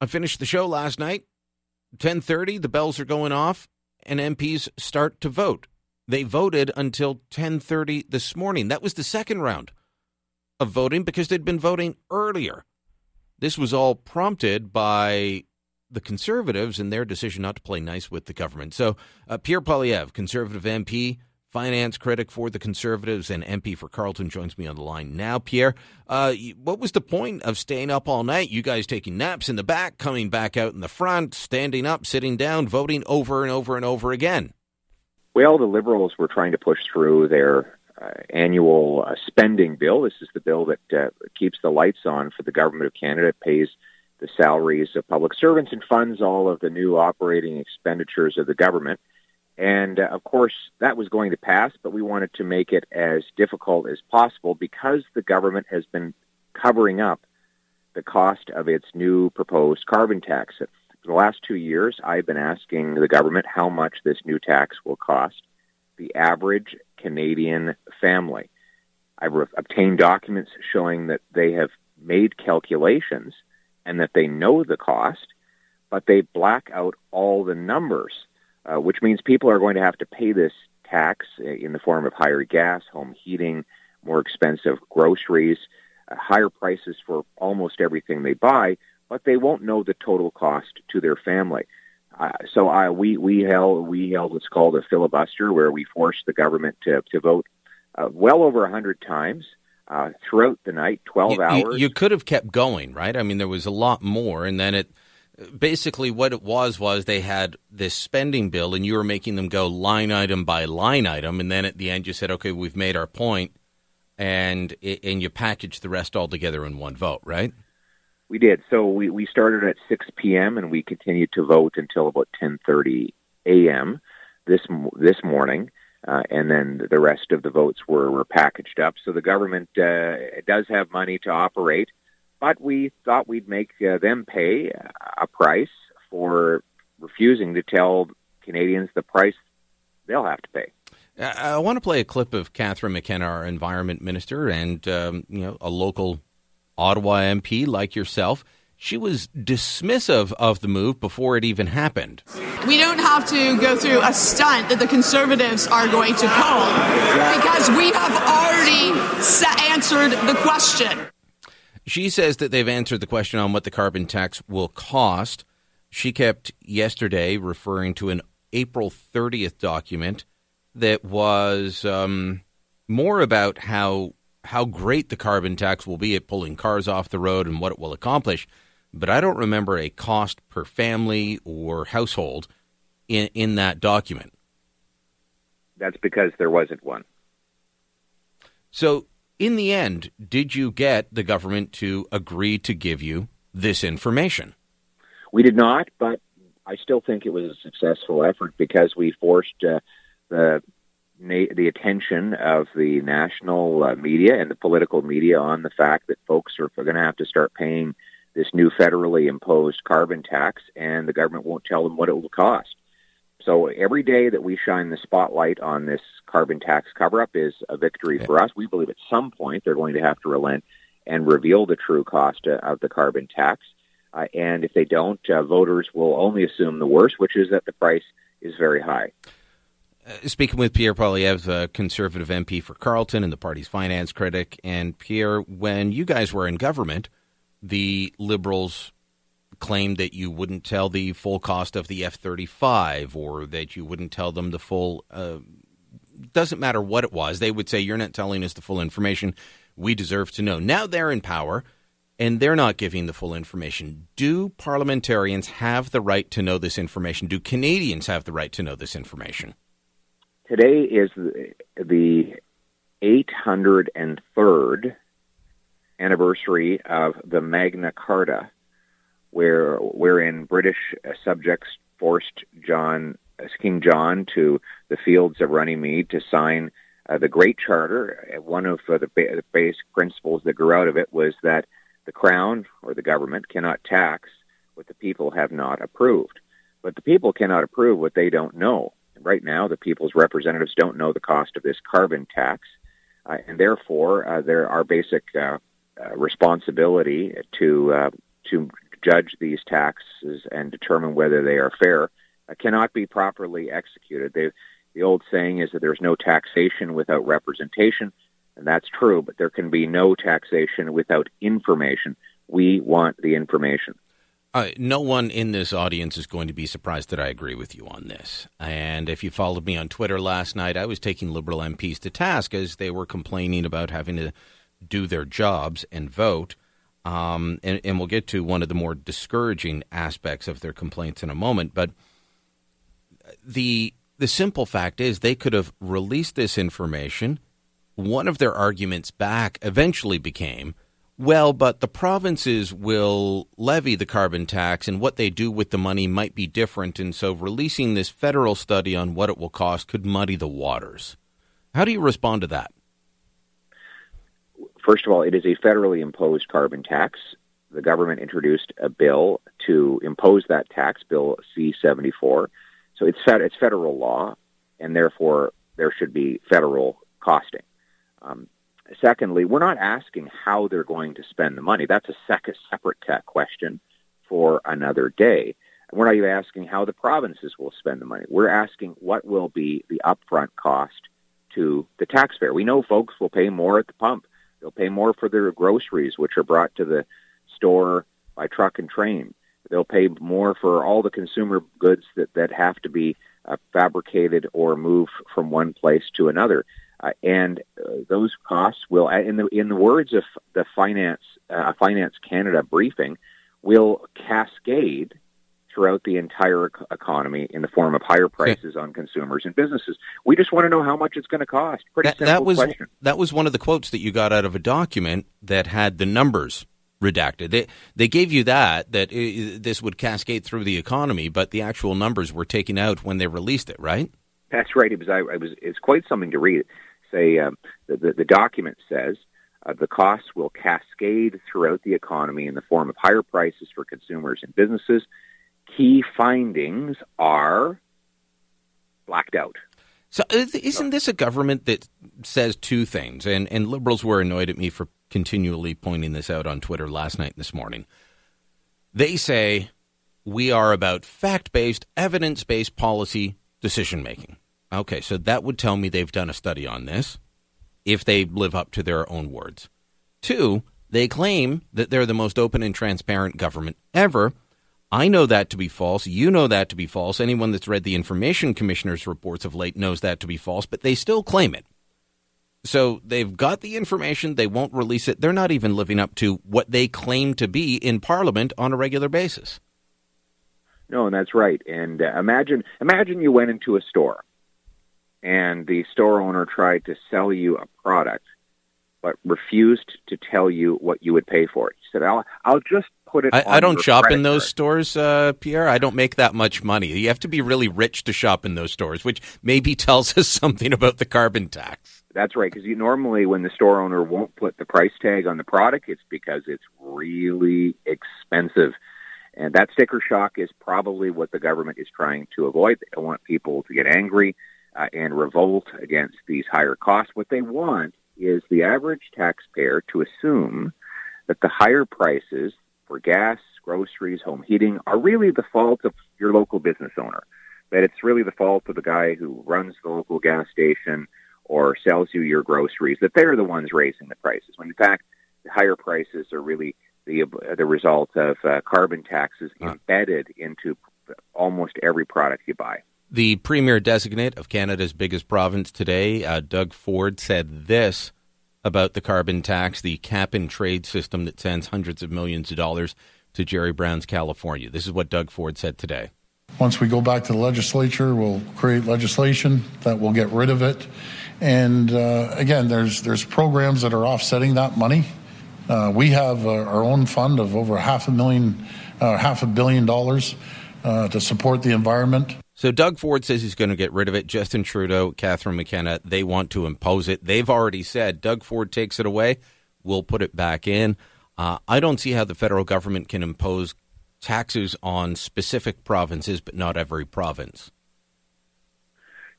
I finished the show last night. 10:30, the bells are going off and MPs start to vote. They voted until 10:30 this morning. That was the second round of voting because they'd been voting earlier. This was all prompted by the conservatives and their decision not to play nice with the government. So, uh, Pierre Poilievre, conservative MP, finance critic for the Conservatives and MP for Carleton, joins me on the line now. Pierre, uh, what was the point of staying up all night? You guys taking naps in the back, coming back out in the front, standing up, sitting down, voting over and over and over again? Well, the Liberals were trying to push through their uh, annual uh, spending bill. This is the bill that uh, keeps the lights on for the Government of Canada, it pays the salaries of public servants and funds all of the new operating expenditures of the government. And uh, of course, that was going to pass, but we wanted to make it as difficult as possible because the government has been covering up the cost of its new proposed carbon tax. For the last two years, I've been asking the government how much this new tax will cost the average Canadian family. I've re- obtained documents showing that they have made calculations and that they know the cost, but they black out all the numbers uh, which means people are going to have to pay this tax in the form of higher gas, home heating, more expensive groceries, uh, higher prices for almost everything they buy, but they won't know the total cost to their family. Uh, so I, we we held we held what's called a filibuster, where we forced the government to to vote uh, well over a hundred times uh, throughout the night, twelve you, hours. You, you could have kept going, right? I mean, there was a lot more, and then it basically what it was was they had this spending bill and you were making them go line item by line item. And then at the end you said okay we've made our point and and you packaged the rest all together in one vote right? We did. So we, we started at 6 p.m and we continued to vote until about 10.30 a.m this this morning uh, and then the rest of the votes were, were packaged up. So the government uh, does have money to operate but we thought we'd make uh, them pay a price for refusing to tell Canadians the price they'll have to pay. I want to play a clip of Catherine McKenna, our environment minister, and um, you know a local Ottawa MP like yourself. She was dismissive of the move before it even happened. We don't have to go through a stunt that the Conservatives are going to pull because we have already answered the question. She says that they've answered the question on what the carbon tax will cost. She kept yesterday referring to an April 30th document that was um, more about how how great the carbon tax will be at pulling cars off the road and what it will accomplish. But I don't remember a cost per family or household in, in that document. That's because there wasn't one. So in the end, did you get the government to agree to give you this information? We did not, but I still think it was a successful effort because we forced uh, the the attention of the national uh, media and the political media on the fact that folks are going to have to start paying this new federally imposed carbon tax, and the government won't tell them what it will cost. So every day that we shine the spotlight on this carbon tax cover up is a victory yeah. for us. We believe at some point they're going to have to relent and reveal the true cost uh, of the carbon tax. Uh, and if they don't, uh, voters will only assume the worst, which is that the price is very high. Uh, speaking with Pierre Poilievre, a conservative MP for Carleton and the party's finance critic. And Pierre, when you guys were in government, the Liberals claimed that you wouldn't tell the full cost of the F 35 or that you wouldn't tell them the full. Uh, doesn't matter what it was. They would say, You're not telling us the full information. We deserve to know. Now they're in power and they're not giving the full information. Do parliamentarians have the right to know this information? Do Canadians have the right to know this information? Today is the 803rd anniversary of the Magna Carta, where wherein British subjects forced John King John to the fields of Runnymede to sign uh, the Great Charter. One of uh, the, ba- the basic principles that grew out of it was that the Crown or the government cannot tax what the people have not approved. But the people cannot approve what they don't know. Right now, the people's representatives don't know the cost of this carbon tax, uh, and therefore, uh, there our basic uh, uh, responsibility to uh, to judge these taxes and determine whether they are fair uh, cannot be properly executed. They, the old saying is that there's no taxation without representation, and that's true, but there can be no taxation without information. We want the information. Uh, no one in this audience is going to be surprised that I agree with you on this. And if you followed me on Twitter last night, I was taking Liberal MPs to task as they were complaining about having to do their jobs and vote. Um, and, and we'll get to one of the more discouraging aspects of their complaints in a moment. But the the simple fact is they could have released this information. One of their arguments back eventually became well, but the provinces will levy the carbon tax, and what they do with the money might be different. And so, releasing this federal study on what it will cost could muddy the waters. How do you respond to that? First of all, it is a federally imposed carbon tax. The government introduced a bill to impose that tax, Bill C 74. So it's, fed, it's federal law, and therefore there should be federal costing. Um, Secondly, we're not asking how they're going to spend the money. That's a sec- separate question for another day. We're not even asking how the provinces will spend the money. We're asking what will be the upfront cost to the taxpayer. We know folks will pay more at the pump. They'll pay more for their groceries, which are brought to the store by truck and train. They'll pay more for all the consumer goods that, that have to be uh, fabricated or moved from one place to another. Uh, and uh, those costs will, uh, in the in the words of the finance uh, Finance Canada briefing, will cascade throughout the entire economy in the form of higher prices on consumers and businesses. We just want to know how much it's going to cost. Pretty that, simple that was, question. That was one of the quotes that you got out of a document that had the numbers redacted. They they gave you that that it, this would cascade through the economy, but the actual numbers were taken out when they released it, right? That's right. It was I, I was it's quite something to read say um, the, the, the document says uh, the costs will cascade throughout the economy in the form of higher prices for consumers and businesses. Key findings are blacked out. So uh, isn't this a government that says two things? And and liberals were annoyed at me for continually pointing this out on Twitter last night and this morning. They say we are about fact-based, evidence-based policy decision making. Okay, so that would tell me they've done a study on this if they live up to their own words. Two, they claim that they're the most open and transparent government ever. I know that to be false. You know that to be false. Anyone that's read the Information Commissioner's reports of late knows that to be false, but they still claim it. So they've got the information, they won't release it. They're not even living up to what they claim to be in Parliament on a regular basis. No, and that's right. And uh, imagine imagine you went into a store and the store owner tried to sell you a product but refused to tell you what you would pay for it. He said, "I'll I'll just put it." I, I don't shop in those card. stores, uh, Pierre. I don't make that much money. You have to be really rich to shop in those stores, which maybe tells us something about the carbon tax. That's right, because normally when the store owner won't put the price tag on the product, it's because it's really expensive. And that sticker shock is probably what the government is trying to avoid. They don't want people to get angry uh, and revolt against these higher costs. What they want is the average taxpayer to assume that the higher prices for gas, groceries, home heating are really the fault of your local business owner. That it's really the fault of the guy who runs the local gas station or sells you your groceries, that they're the ones raising the prices. When in fact, the higher prices are really the, the result of uh, carbon taxes embedded into almost every product you buy. The premier designate of Canada's biggest province today, uh, Doug Ford, said this about the carbon tax, the cap and trade system that sends hundreds of millions of dollars to Jerry Brown's California. This is what Doug Ford said today. Once we go back to the legislature, we'll create legislation that will get rid of it. And uh, again, there's there's programs that are offsetting that money. Uh, we have uh, our own fund of over half a million, uh, half a billion dollars uh, to support the environment. So Doug Ford says he's going to get rid of it. Justin Trudeau, Catherine McKenna, they want to impose it. They've already said Doug Ford takes it away, we'll put it back in. Uh, I don't see how the federal government can impose taxes on specific provinces, but not every province.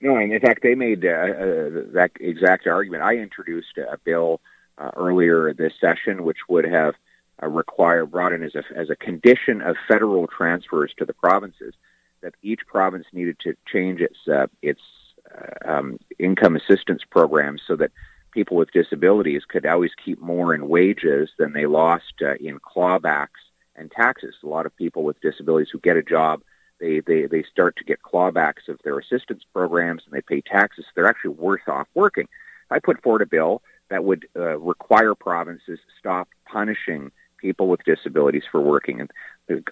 No, and in fact, they made uh, uh, that exact argument. I introduced a bill uh, earlier this session, which would have uh, require brought in as a as a condition of federal transfers to the provinces that each province needed to change its uh, its uh, um, income assistance programs so that people with disabilities could always keep more in wages than they lost uh, in clawbacks and taxes. A lot of people with disabilities who get a job, they, they, they start to get clawbacks of their assistance programs and they pay taxes. They're actually worse off working. I put forward a bill that would uh, require provinces stop punishing people with disabilities for working. And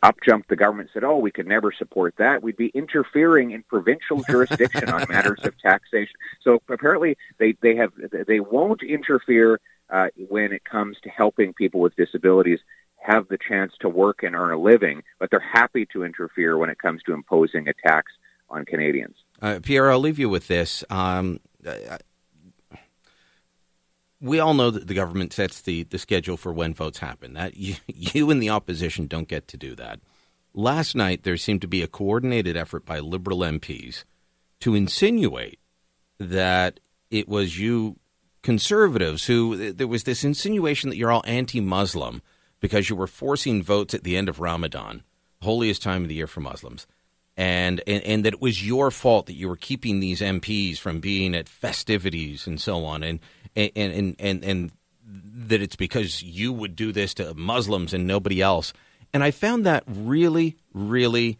up jumped the government said, "Oh, we could never support that. We'd be interfering in provincial jurisdiction on matters of taxation." So apparently, they they have they won't interfere uh, when it comes to helping people with disabilities have the chance to work and earn a living, but they're happy to interfere when it comes to imposing a tax on Canadians. Uh, Pierre, I'll leave you with this. Um, we all know that the government sets the, the schedule for when votes happen. That you, you and the opposition don't get to do that. Last night, there seemed to be a coordinated effort by Liberal MPs to insinuate that it was you conservatives who there was this insinuation that you're all anti-Muslim because you were forcing votes at the end of Ramadan, holiest time of the year for Muslims and, and and that it was your fault that you were keeping these MPs from being at festivities and so on, and and and and, and that it's because you would do this to Muslims and nobody else. And I found that really, really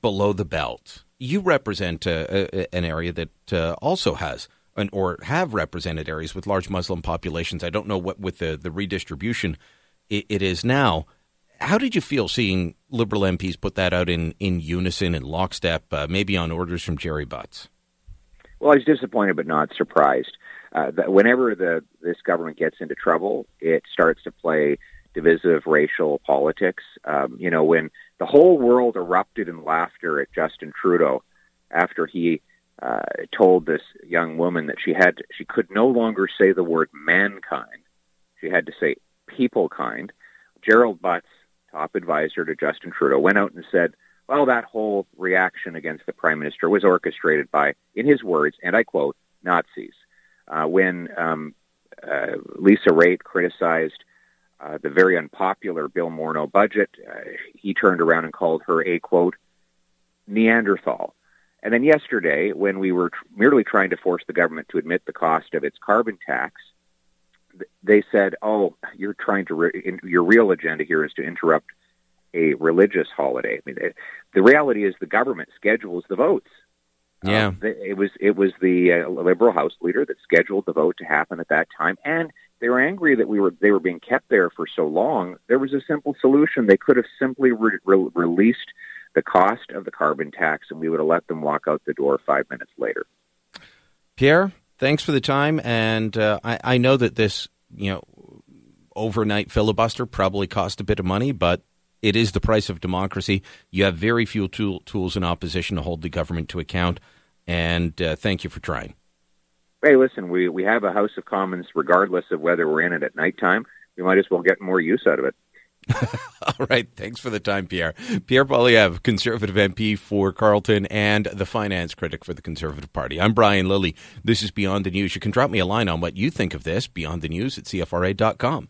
below the belt. You represent a, an area that uh, also has an, or have represented areas with large Muslim populations. I don't know what with the, the redistribution it, it is now. How did you feel seeing Liberal MPs put that out in, in unison and lockstep, uh, maybe on orders from Gerry Butts? Well, I was disappointed but not surprised. Uh, whenever the this government gets into trouble, it starts to play divisive racial politics. Um, you know, when the whole world erupted in laughter at Justin Trudeau after he uh, told this young woman that she had she could no longer say the word mankind, she had to say people kind. Gerald Butts top advisor to Justin Trudeau, went out and said, well, that whole reaction against the prime minister was orchestrated by, in his words, and I quote, Nazis. Uh, when um, uh, Lisa Raitt criticized uh, the very unpopular Bill Morneau budget, uh, he turned around and called her a quote, Neanderthal. And then yesterday, when we were tr- merely trying to force the government to admit the cost of its carbon tax, they said, "Oh, you're trying to re- in, your real agenda here is to interrupt a religious holiday." I mean, the reality is the government schedules the votes. Yeah, um, it was it was the uh, liberal House leader that scheduled the vote to happen at that time, and they were angry that we were they were being kept there for so long. There was a simple solution; they could have simply re- re- released the cost of the carbon tax, and we would have let them walk out the door five minutes later. Pierre, thanks for the time. And uh, I, I know that this, you know, overnight filibuster probably cost a bit of money, but it is the price of democracy. You have very few tool, tools in opposition to hold the government to account. And uh, thank you for trying. Hey, listen, we, we have a House of Commons regardless of whether we're in it at nighttime. We might as well get more use out of it. All right. Thanks for the time, Pierre. Pierre Poilievre, Conservative MP for Carleton and the finance critic for the Conservative Party. I'm Brian Lilley. This is Beyond the News. You can drop me a line on what you think of this, Beyond the News at CFRA.com.